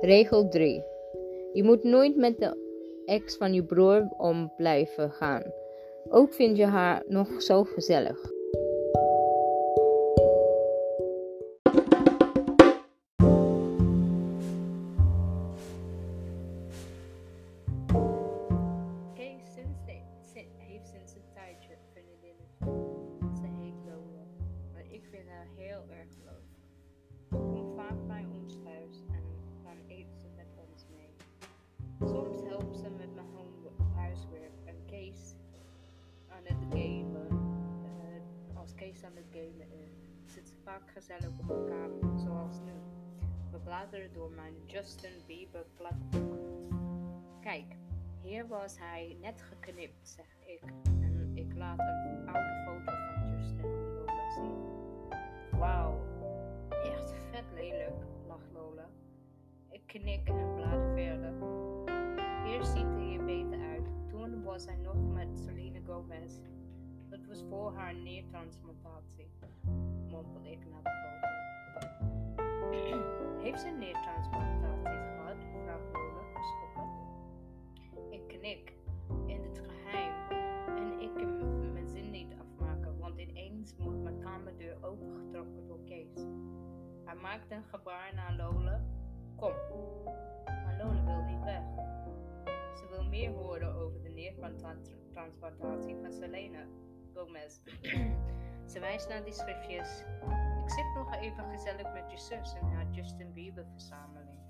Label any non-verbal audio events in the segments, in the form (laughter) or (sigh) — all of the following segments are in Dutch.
Regel 3. Je moet nooit met de ex van je broer om blijven gaan. Ook vind je haar nog zo gezellig. Zoals nu. We bladeren door mijn Justin Bieber plakboek. Kijk, hier was hij net geknipt, zeg ik. En ik laat een oude foto van Justin Lola zien. Wauw, echt vet lelijk, lacht Lola. Ik knik en blader verder. Hier ziet hij er beter uit. Toen was hij nog met Selena Gomez. Dat was voor haar neertransplantatie, mompel ik naar de. (clears throat) Heeft ze een neertransplantatie gehad? vraagt Lola geschrokken. Ik knik in het geheim en ik kan mijn zin niet afmaken, want ineens wordt mijn kamerdeur opengetrokken door Kees. Hij maakt een gebaar naar Lola. Kom. Maar Lola wil niet weg. Ze wil meer horen over de neertransplantatie van Selena Gomez. (clears throat) Ze wijst naar die schriftjes. Ik zit nog even gezellig met je zus in haar Justin Bieber verzameling.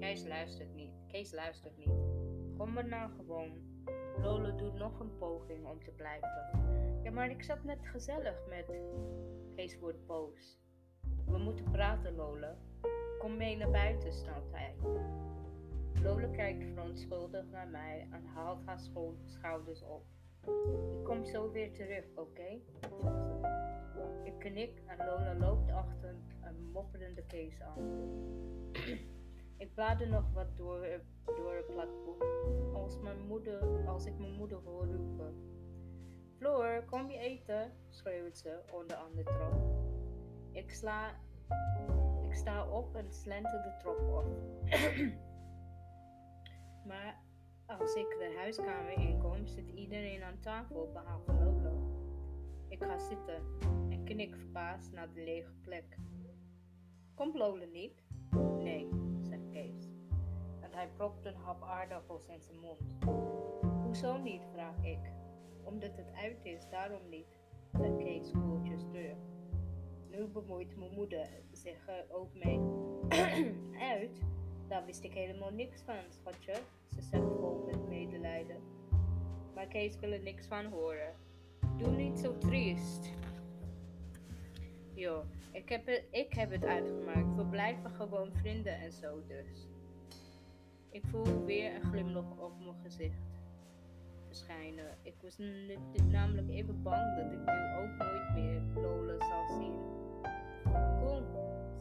Kees luistert niet. Kees luistert niet. Kom maar nou gewoon. Lola doet nog een poging om te blijven. Ja, maar ik zat net gezellig met. Kees wordt boos. We moeten praten, Lola. Kom mee naar buiten, snapt hij. Lola kijkt verontschuldigd naar mij en haalt haar scho- schouders op. Ik kom zo weer terug, oké? Ik knik en Lola loopt achter een mopperende Kees aan. Ik blader nog wat door, door het plakboek als, mijn moeder, als ik mijn moeder hoor roepen. Floor, kom je eten? schreeuwt ze onder aan de trap. Ik, sla, ik sta op en slenter de trap op. (clears throat) maar als ik de huiskamer inkom, zit iedereen aan tafel behalve Lola. Ik ga zitten en knik verbaasd naar de lege plek. Komt Lola niet? Nee, zegt Kees. En hij propt een hap aardappels in zijn mond. Hoezo niet, vraag ik. Omdat het uit is, daarom niet, zegt Kees koeltjes terug. Nu bemoeit mijn moeder zich er ook mee. (clears throat) uit? Daar wist ik helemaal niks van, schatje, ze zegt vol met medelijden. Maar Kees wil er niks van horen. Doe niet zo triest. Joh, ik heb, het, ik heb het uitgemaakt. We blijven gewoon vrienden en zo dus. Ik voel weer een glimlach op mijn gezicht verschijnen. Ik was namelijk even bang dat ik nu ook nooit meer Lola zal zien. Cool,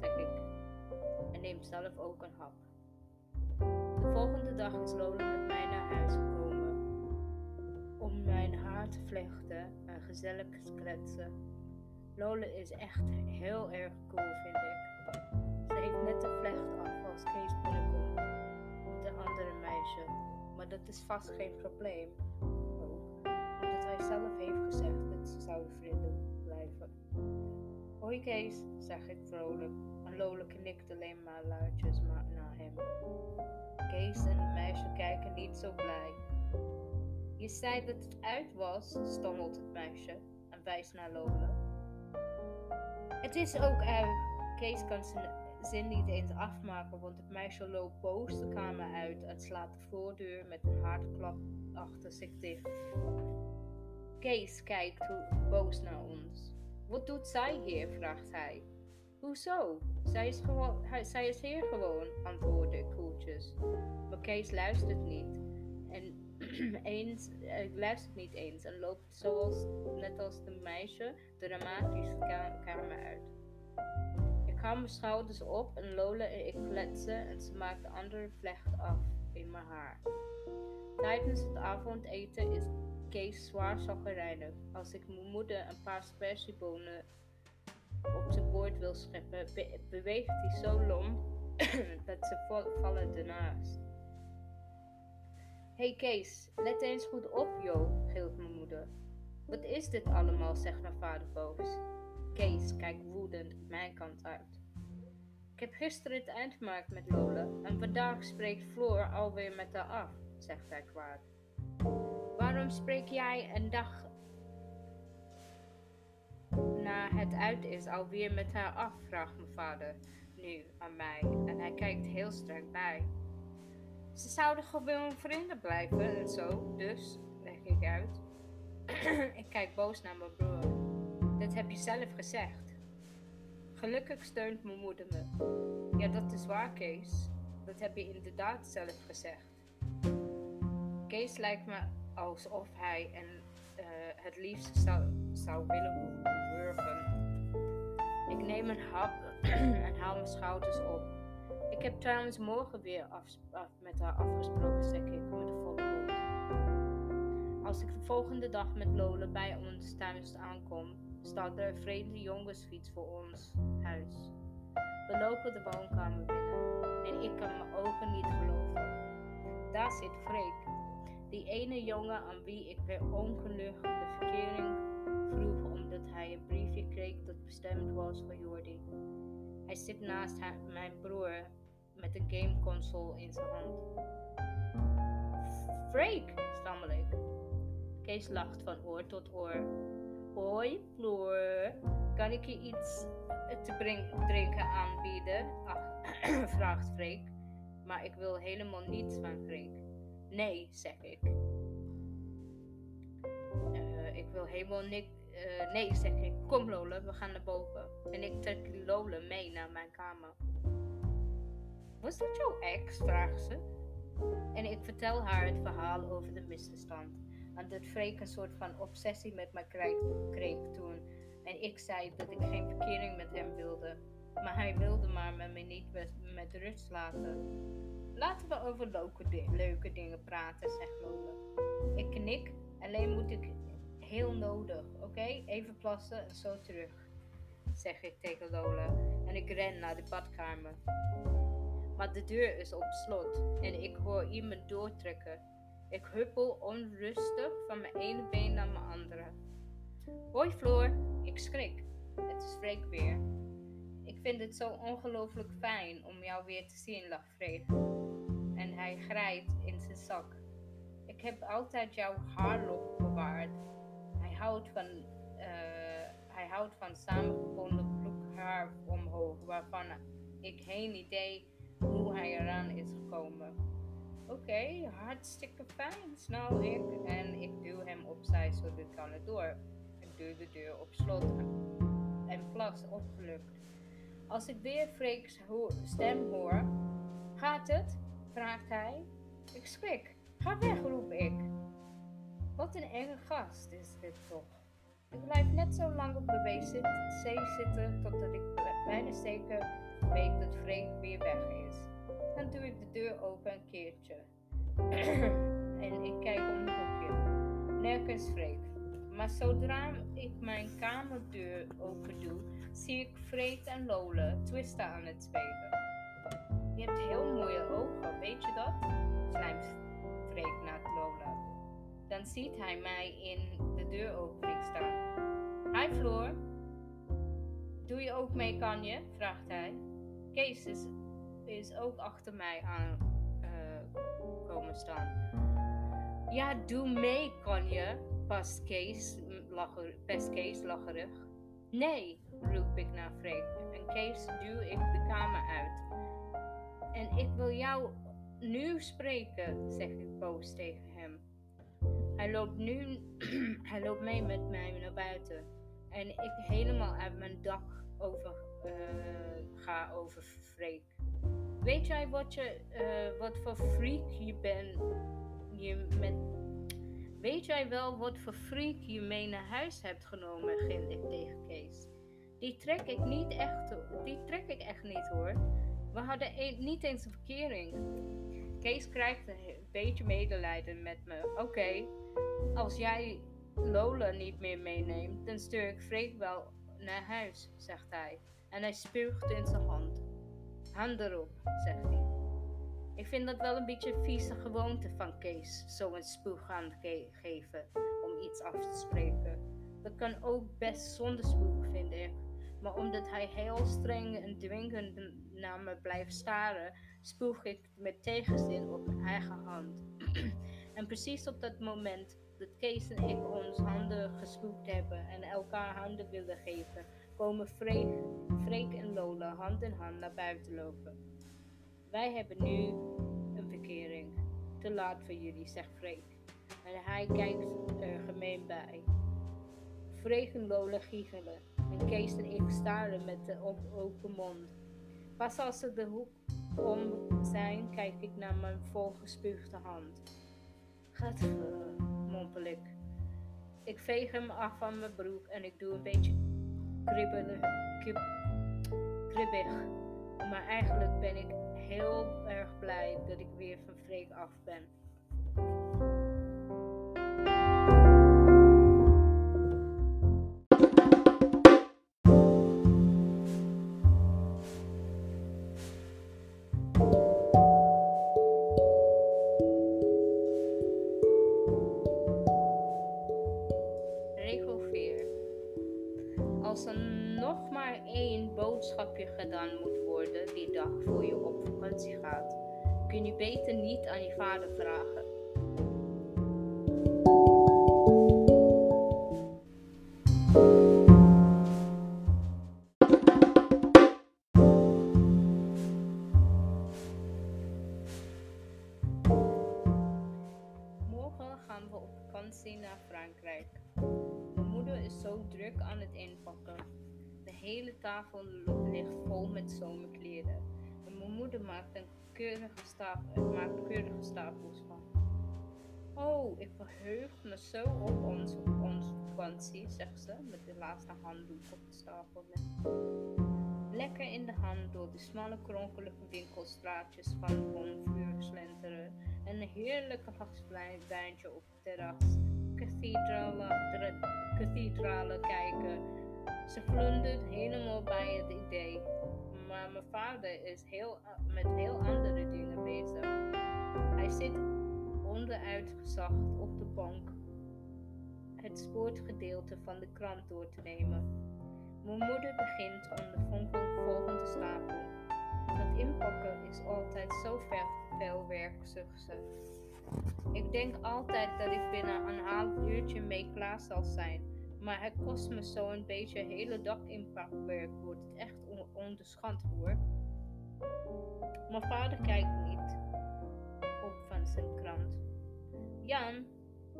zeg ik. En neem zelf ook een hap. De volgende dag is Lola met mij naar huis gekomen. Om mijn haar te vlechten en gezellig te kletsen. Lola is echt heel erg cool, vind ik. Ze heeft net de vlecht af als Kees binnenkomt. Met een andere meisje. Maar dat is vast geen probleem. Ook. Omdat hij zelf heeft gezegd dat ze zouden vrienden blijven. Hoi Kees, zeg ik vrolijk. En Lola knikt alleen maar luidjes maar naar hem. Kees en het meisje kijken niet zo blij. Je zei dat het uit was, stommelt het meisje en wijst naar Lola. Het is ook uit. Kees kan zijn zin niet eens afmaken, want het meisje loopt boos de kamer uit en slaat de voordeur met een harde klap achter zich dicht. Kees kijkt boos naar ons. Wat doet zij hier? vraagt hij. Hoezo? Zij is, gewoon, zij is hier gewoon, antwoordde koeltjes. Maar Kees luistert niet. En (clears throat) eens, hij luistert niet eens en loopt zoals, net als de meisje, dramatisch de ka- kamer uit. Ik haal mijn schouders op en Lola en ik kletsen en ze maakt de andere vlecht af in mijn haar. Tijdens het avondeten is Kees zwaar chagrijnig. Als ik mijn moeder een paar spersiebonen op zijn bord wil scheppen, be- beweegt hij zo lomp (clears throat) dat ze vallen ernaast. hey Kees, let eens goed op, joh, gilt mijn moeder. Wat is dit allemaal, zegt mijn vader boos. Kees kijkt woedend mijn kant uit. Ik heb gisteren het eind gemaakt met Lola en vandaag spreekt Floor alweer met haar af, zegt hij kwaad. Waarom spreek jij een dag na het uit is alweer met haar af? vraagt mijn vader nu aan mij en hij kijkt heel streng bij. Ze zouden gewoon vrienden blijven en zo, dus leg ik uit. (clears throat) ik kijk boos naar mijn broer. Dit heb je zelf gezegd. Gelukkig steunt mijn moeder me. Ja, dat is waar, Kees. Dat heb je inderdaad zelf gezegd. Kees lijkt me alsof hij en, uh, het liefst zou, zou willen Ik neem een hap (clears throat) en haal mijn schouders op. Ik heb trouwens morgen weer af, met haar afgesproken, zeg ik met een volle mond. Als ik de volgende dag met Lola bij ons thuis aankom, staat er een vreemde jongensfiets voor ons huis. We lopen de woonkamer binnen en ik kan mijn ogen niet geloven. Daar zit Freek, die ene jongen aan wie ik per ongeluk de verkering vroeg omdat hij een briefje kreeg dat bestemd was voor Jordi. Hij zit naast mijn broer met een gameconsole in zijn hand. Freek, stammel ik. Kees lacht van oor tot oor. Hoi, Floor. Kan ik je iets te drinken aanbieden? (clears throat) Vraagt Freek. Maar ik wil helemaal niets van Freek. Nee, zeg ik. Uh, ik wil helemaal niks. Uh, nee, zeg ik. Kom Lola, we gaan naar boven. En ik trek Lola mee naar mijn kamer. Was dat jouw ex? vraagt ze. En ik vertel haar het verhaal over de misverstand. En dat Freek een soort van obsessie met me kreeg toen. En ik zei dat ik geen verkering met hem wilde. Maar hij wilde maar met me niet met, rust laten. Laten we over leuke, leuke dingen praten, zegt Lola. Ik knik, alleen moet ik heel nodig, oké? Even plassen en zo terug, zeg ik tegen Lola. En ik ren naar de badkamer. Maar de deur is op slot en ik hoor iemand doortrekken. Ik huppel onrustig van mijn ene been naar mijn andere. Hoi Floor, ik schrik. Het is Freek weer. Ik vind het zo ongelooflijk fijn om jou weer te zien, lacht Freek. En hij grijpt in zijn zak. Ik heb altijd jouw haarlok bewaard. Van, uh, hij houdt van samengebonden blok haar omhoog, waarvan ik geen idee hoe hij eraan is gekomen. Oké, hartstikke fijn, snel ik. En ik duw hem opzij zodat ik kan het door. Ik duw de deur op slot en plas opgelukt. Als ik weer Freek's stem hoor, gaat het? vraagt hij. Ik schrik. Ga weg, roep ik. Wat een enge gast is dit toch. Ik blijf net zo lang op de wc zitten totdat ik bijna zeker weet dat Freek weer weg is. Dan doe ik de deur open een keertje. (clears throat) en ik kijk om het hoekje. Nergens Freek. Maar zodra ik mijn kamerdeur open doe, zie ik Freek en Lola twisten aan het spelen. Je hebt heel mooie ogen, weet je dat? Slijmt Freek naar Lola. Dan ziet hij mij in de deuropening staan. Hi Floor. Doe je ook mee, kan je? vraagt hij. Kees is, is ook achter mij aan uh, komen staan. Ja, doe mee, kan je? Past Kees, lacher, pest Kees lacherig. Nee, roep ik naar Freek. En Kees duw ik de kamer uit. En ik wil jou nu spreken, zeg ik boos tegen. Hij loopt nu, (clears throat) hij loopt mee met mij naar buiten. En ik helemaal uit mijn dak over uh, ga over Freek. Weet jij wat, je, uh, wat voor freak je bent? Je met... Weet jij wel wat voor freak je mee naar huis hebt genomen? gil ik tegen Kees. Die trek ik niet echt, die trek ik echt niet hoor. We hadden niet eens een verkering. Kees krijgt een beetje medelijden met me. Oké, als jij Lola niet meer meeneemt, dan stuur ik Freek wel naar huis, zegt hij. En hij spuugt in zijn hand. Hand erop, zegt hij. Ik vind dat wel een beetje een vieze gewoonte van Kees, zo een spuug aan ge geven om iets af te spreken. Dat kan ook best zonder spuug, vind ik. Maar omdat hij heel streng en dwingend naar me blijft staren, spoeg ik met tegenzin op mijn eigen hand. (clears throat) en precies op dat moment dat Kees en ik ons handen gespoeld hebben en elkaar handen willen geven, komen Freek, en Lola hand in hand naar buiten lopen. Wij hebben nu een verkering. Te laat voor jullie, zegt Freek. En hij kijkt er gemeen bij. Freek en Lola giechelen. En Kees en ik staren met de open mond. Pas als ze de hoek om zijn, kijk ik naar mijn volgespuugde hand. Gaat mompel ik. Ik veeg hem af van mijn broek en ik doe een beetje kribbig. Maar eigenlijk ben ik heel erg blij dat ik weer van Freek af ben. Hele tafel ligt vol met zomerkleren. En mijn moeder maakt, een keurige stapel, maakt keurige stapels van. Oh, ik verheug me zo op onze, onze vakantie, zegt ze met de laatste handdoek op de stapel. Lekker in de hand door de smalle kronkelige winkelstraatjes van Bonvuur slenteren en een heerlijke wijntje op het terras. Kathedralen, kathedralen kijken. Ze glundert helemaal bij het idee. Maar mijn vader is heel, met heel andere dingen bezig. Hij zit onderuitgezacht op de bank het sportgedeelte van de krant door te nemen. Mijn moeder begint om de volgende stapel. Dat inpakken is altijd zo ver, veel werk, zucht ze. Ik denk altijd dat ik binnen een half uurtje mee klaar zal zijn. Maar het kost me zo een beetje hele dag inpakwerk. Wordt het echt on onderschat hoor. Mijn vader kijkt niet op van zijn krant. Jan,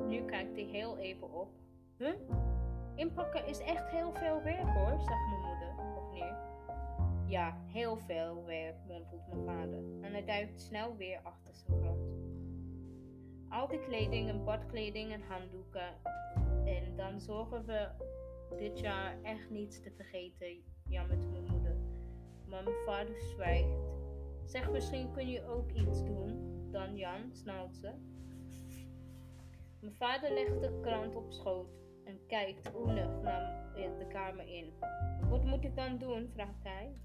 nu kijkt hij heel even op. Huh? Inpakken is echt heel veel werk hoor, zegt mijn moeder opnieuw. Ja, heel veel werk, mompelt mijn vader. En hij duikt snel weer achter zijn krant. Al die kleding en badkleding en handdoeken. En dan zorgen we dit jaar echt niets te vergeten, jammert mijn moeder. Maar mijn vader zwijgt. Zeg, misschien kun je ook iets doen. Dan Jan, snauwt ze. Mijn vader legt de krant op schoot en kijkt oenig naar de kamer in. Wat moet ik dan doen? vraagt hij.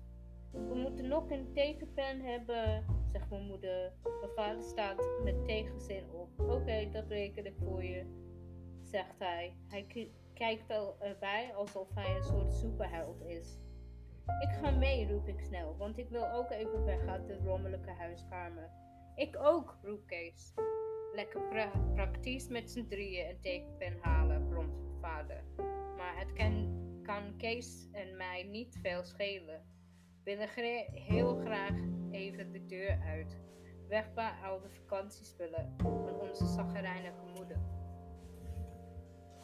We moeten nog een tekenpen hebben, zegt mijn moeder. Mijn vader staat met tegenzin op. Oké, dat reken ik voor je, zegt hij. Hij kijkt erbij alsof hij een soort superheld is. Ik ga mee, roep ik snel, want ik wil ook even weg uit de rommelige huiskamer. Ik ook, roept Kees. Lekker pra praktisch met z'n drieën een tekenpen halen, bromt vader. Maar het kan, Kees en mij niet veel schelen. Willen heel graag even de deur uit. Weg bij al de vakantiespullen van onze zaggerijnige moeder.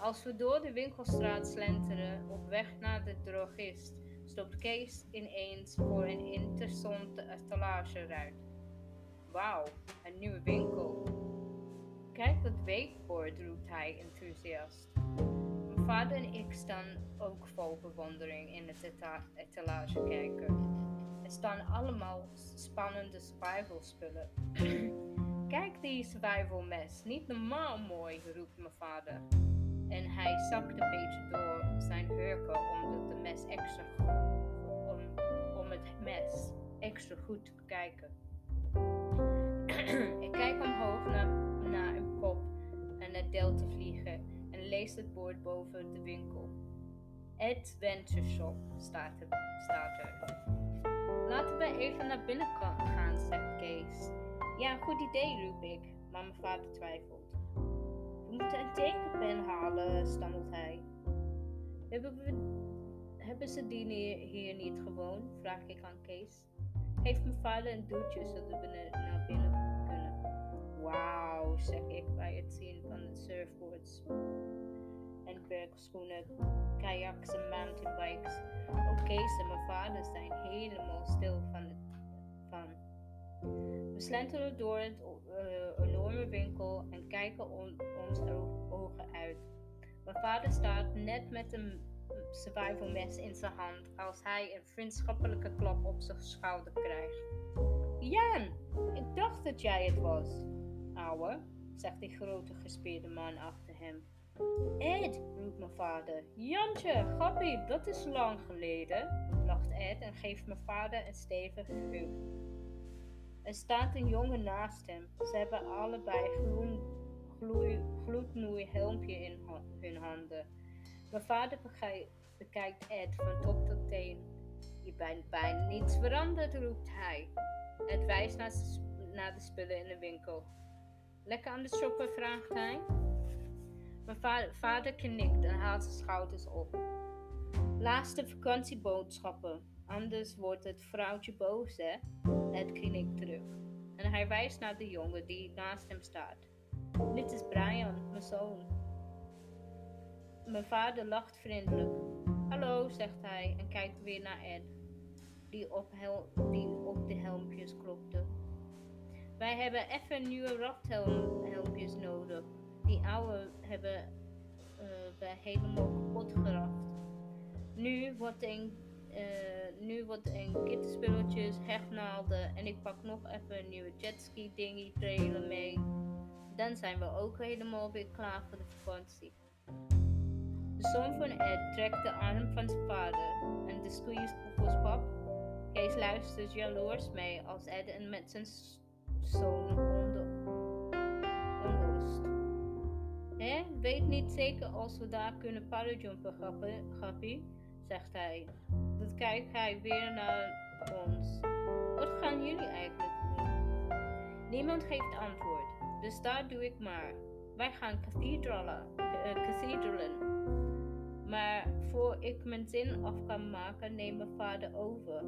Als we door de winkelstraat slenteren op weg naar de drogist, stopt Kees ineens voor een interessante etalage Wauw, een nieuwe winkel. Kijk dat weekbord, roept hij enthousiast. Mijn vader en ik staan ook vol bewondering in het etalage kijken. Er staan allemaal spannende survivalspullen. (clears throat) Kijk die survivalmes, niet normaal mooi, roept mijn vader. En hij zakt een beetje door zijn hurken omdat de mes extra om, om het mes extra goed te bekijken. (clears throat) ik kijk omhoog naar, naar een pop en naar Delta vliegen en lees het bord boven de winkel. Adventure Shop staat er. Staat er. Laten we even naar binnen gaan, zegt Kees. Ja, goed idee, roep ik, maar mijn vader twijfelt. Moeten een tekenpen halen, stammelt hij. Hebben, we, hebben ze die hier niet gewoon? vraag ik aan Kees. Geeft mijn vader een duwtje zodat we naar binnen kunnen. Wauw, zeg ik bij het zien van de surfboards en werkschoenen, kayaks en mountainbikes. Ook Kees en mijn vader zijn helemaal stil van. Het, van. We slenteren door het enorme winkel en kijken on, ons ogen uit. Mijn vader staat net met een survival mes in zijn hand als hij een vriendschappelijke klap op zijn schouder krijgt. Jan, ik dacht dat jij het was. Ouwe, zegt die grote gespierde man achter hem. Ed, roept mijn vader. Jantje, grappie, dat is lang geleden, lacht Ed en geeft mijn vader een stevige duw. Er staat een jongen naast hem. Ze hebben allebei groen, helmpje in hun handen. Mijn vader bekijkt Ed van top tot teen. Je bent bijna niets veranderd, roept hij. Ed wijst naar, de spullen in de winkel. Lekker aan de shoppen, vraagt hij. Mijn vader knikt en haalt zijn schouders op. Laatste vakantieboodschappen, anders wordt het vrouwtje boos, hè? Het knikt terug. En hij wijst naar de jongen die naast hem staat. Dit is Brian, mijn zoon. Mijn vader lacht vriendelijk. Hallo, zegt hij en kijkt weer naar Ed, die op, op de helmpjes klopte. Wij hebben even nieuwe rafthelmpjes nodig. Die oude hebben uh, we helemaal kapot geraft. Nu wordt een, nu wordt een kittenspulletjes, hechtnaalden en ik pak nog even een nieuwe jetski dingy trailer mee. Dan zijn we ook helemaal weer klaar voor de vakantie. De zoon van Ed trekt de arm van zijn vader en de squeeze volgens pap. Kees luistert jaloers mee als Ed en met zijn zoon onder Hè? Weet niet zeker als we daar kunnen parajumpen, grappie, zegt hij. Kijkt hij weer naar ons. Wat gaan jullie eigenlijk doen? Niemand geeft antwoord, dus daar doe ik maar. Wij gaan. Uh, cathedralen. Maar voor ik mijn zin af kan maken, neemt mijn vader over.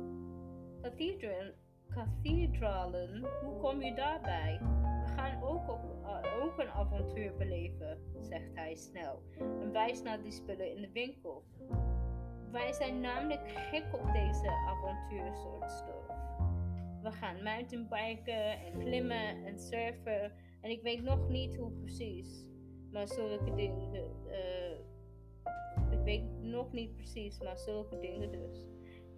Cathedralen? Hoe kom je daarbij? We gaan ook, uh, ook een avontuur beleven, zegt hij snel en wijst naar die spullen in de winkel. Wij zijn namelijk gek op deze avontuursoort stof. We gaan mountainbiken en klimmen en surfen en ik weet nog niet hoe precies. Maar zulke dingen. Uh, ik weet nog niet precies, maar zulke dingen dus.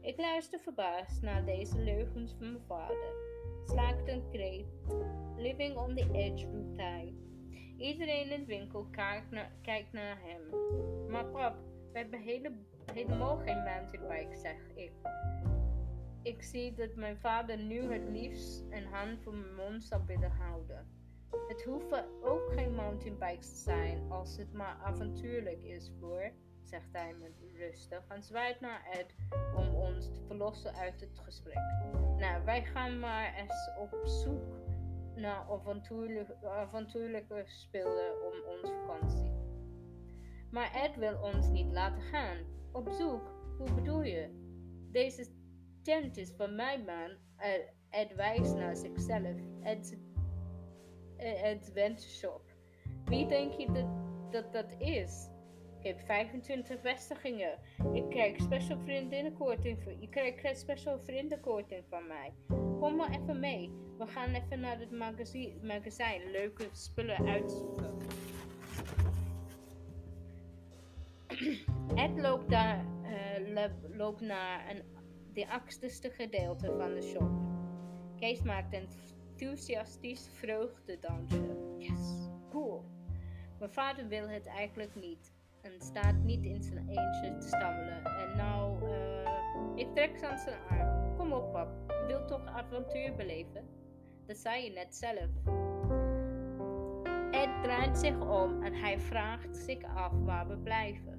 Ik luister verbaasd naar deze leugens van mijn vader. Slaakt een kreet. Living on the edge, roept hij. Iedereen in de winkel kijkt naar, kijkt naar hem. Maar pap, we hebben hele, helemaal geen mountainbike, zeg ik. Ik zie dat mijn vader nu het liefst een hand voor mijn mond zou willen houden. Het hoeven ook geen mountainbikes te zijn als het maar avontuurlijk is, Floor zegt hij met rustig en zwaait naar Ed om ons te verlossen uit het gesprek. Nou, wij gaan maar eens op zoek naar avontuurlijke, avontuurlijke om onze vakantie. Maar Ed wil ons niet laten gaan. Op zoek? Hoe bedoel je? Deze tent is van mijn man. Ed wijst naar zichzelf. Ed's, Ed's wensenshop. Wie denk je dat, dat is? Ik heb 25 vestigingen. Ik krijg special vriendinnenkorting je krijgt special vriendenkorting van mij. Kom maar even mee. We gaan even naar het magazijn leuke spullen uitzoeken. (clears throat) Ed loopt, daar, uh, loopt naar een, de achterste gedeelte van de shop. Kees maakt een enthousiastisch vreugdedansje. Yes, cool. Mijn vader wil het eigenlijk niet en staat niet in zijn eentje te stammelen. En nou, uh, ik trek aan zijn arm. Kom op, pap. Je wilt toch avontuur beleven? Dat zei je net zelf. Ed draait zich om en hij vraagt zich af waar we blijven.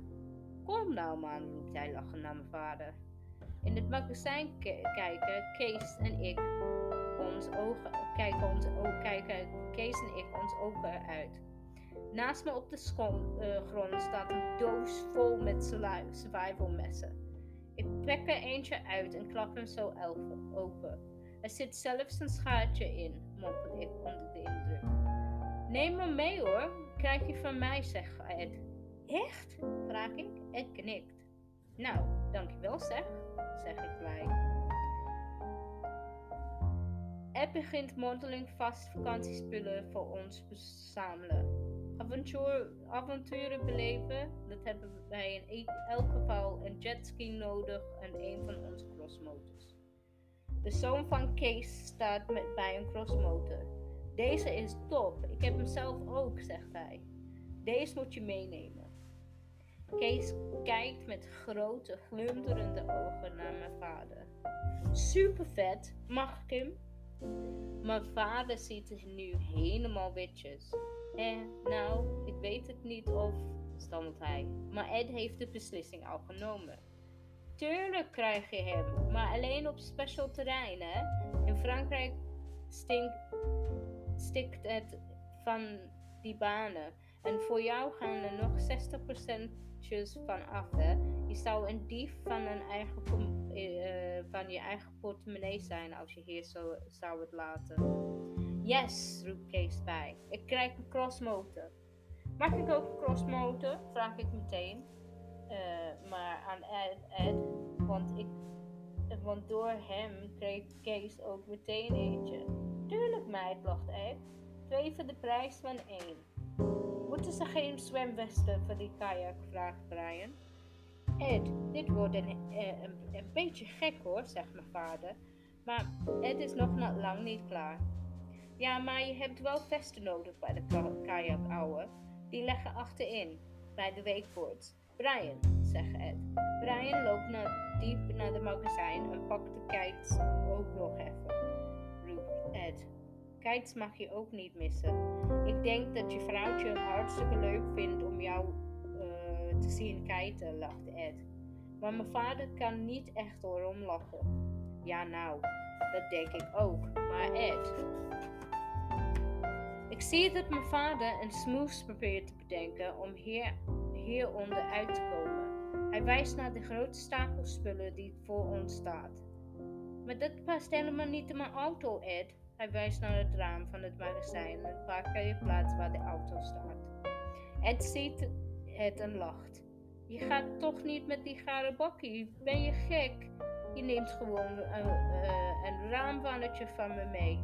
Kom nou man, roept hij lachend naar mijn vader. In het magazijn kijken Kees en ik ons ogen, kijken, onze ogen, kijken Kees en ik ons ogen uit. Naast me op de uh, grond staat een doos vol met survival messen. Ik trek er eentje uit en klap hem zo open. Er zit zelfs een schaartje in, mompel ik onder de indruk. Neem maar mee hoor, krijg je van mij, zegt Ed. Echt? vraag ik. Ed knikt. Nou, dankjewel zeg, zeg ik blij. Ed begint mondeling vast vakantiespullen voor ons verzamelen. Avontuur, avonturen beleven, dat hebben wij in e- elk geval een jetski nodig en een van onze crossmotors. De zoon van Kees staat met, bij een crossmotor. Deze is top, ik heb hem zelf ook, zegt hij. Deze moet je meenemen. Kees kijkt met grote, glunderende ogen naar mijn vader. Super vet, mag ik hem? Mijn vader ziet er nu helemaal witjes. Eh, nou, ik weet het niet of, stammelt hij. Maar Ed heeft de beslissing al genomen. Tuurlijk krijg je hem, maar alleen op special terreinen. In Frankrijk stink, stikt het van die banen. En voor jou gaan er nog 60% van af. Hè? Je zou een dief van, een eigen, uh, van je eigen portemonnee zijn als je hier zo zou het laten. Yes, roept Kees bij. Ik krijg een crossmotor. Mag ik ook een crossmotor? Vraag ik meteen. Uh, maar aan Ed, Ed want, ik, want door hem kreeg Kees ook meteen eentje. Tuurlijk meid, lacht Ed. Twee voor de prijs van één. Moeten ze geen zwemwesten voor die kajak? vraagt Brian. Ed, dit wordt een, eh, een, een, beetje gek hoor, zegt mijn vader. Maar Ed is nog lang niet klaar. Ja, maar je hebt wel vesten nodig bij de kajak, ouwe. Die leggen achterin, bij de wakeboards. Brian, zegt Ed. Brian loopt naar, diep naar de magazijn en pakt de kites ook nog even, roept Ed. Kites mag je ook niet missen. Ik denk dat je vrouwtje het hartstikke leuk vindt om jou uh, te zien kiten, lacht Ed. Maar mijn vader kan niet echt erom lachen. Ja, nou, dat denk ik ook. Maar Ed, ik zie dat mijn vader een smooth probeert te bedenken om hier, hieronder uit te komen. Hij wijst naar de grote stapel spullen die voor ons staat. Maar dat past helemaal niet in mijn auto, Ed. Hij wijst naar het raam van het magazijn en een plaats waar de auto staat. Ed ziet het en lacht. Je gaat toch niet met die gare bakkie? Ben je gek? Je neemt gewoon een, uh, een raamwannetje van me mee.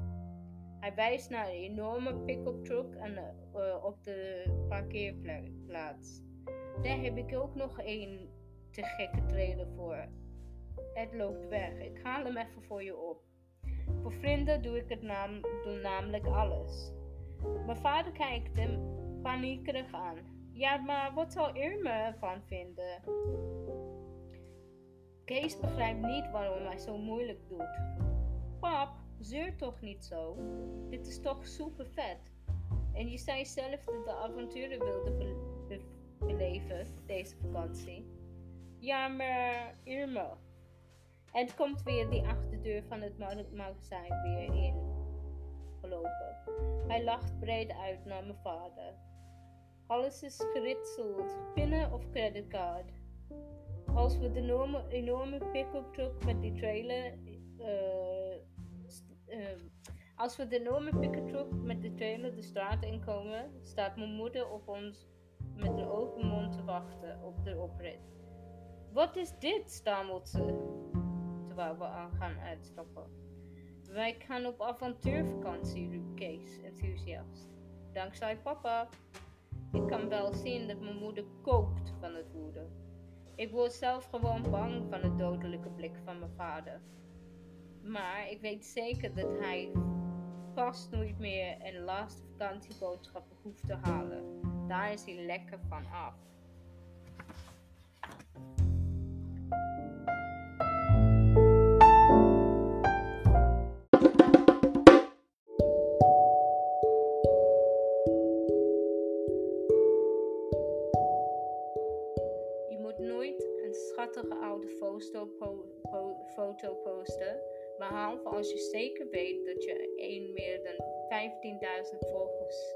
Hij wijst naar een enorme pick-up truck en, uh, op de parkeerplaats. Daar heb ik ook nog een te gekke trailer voor. Ed loopt weg. Ik haal hem even voor je op. Voor vrienden doe ik het naam, doe namelijk alles. Mijn vader kijkt hem paniekerig aan. Ja, maar wat zal Irma ervan vinden? Kees begrijpt niet waarom hij zo moeilijk doet. Pap, Zeur toch niet zo. Dit is toch super vet. En je zei zelf dat de avonturen wilde beleven deze vakantie. Ja, maar Irma. En komt weer die achterdeur van het magazijn weer in gelopen. Hij lacht breed uit naar mijn vader. Alles is geritseld, pinnen of creditcard. Als we de enorme, pick-up truck met die trailer uh, Ehm, als we de enorme pick met de trailer de straat inkomen, staat mijn moeder op ons met een open mond te wachten op de oprit. Wat is dit? stamelt ze, terwijl we aan gaan uitstappen. Wij gaan op avontuurvakantie, riep Kees enthousiast. Dankzij papa. Ik kan wel zien dat mijn moeder kookt van het woede. Ik word zelf gewoon bang van de dodelijke blik van mijn vader. Maar ik weet zeker dat hij vast nooit meer een laatste vakantieboodschap hoeft te halen. Daar is hij lekker van af. Foto posten. Behalve als je zeker weet dat je een meer dan 15.000 volgers.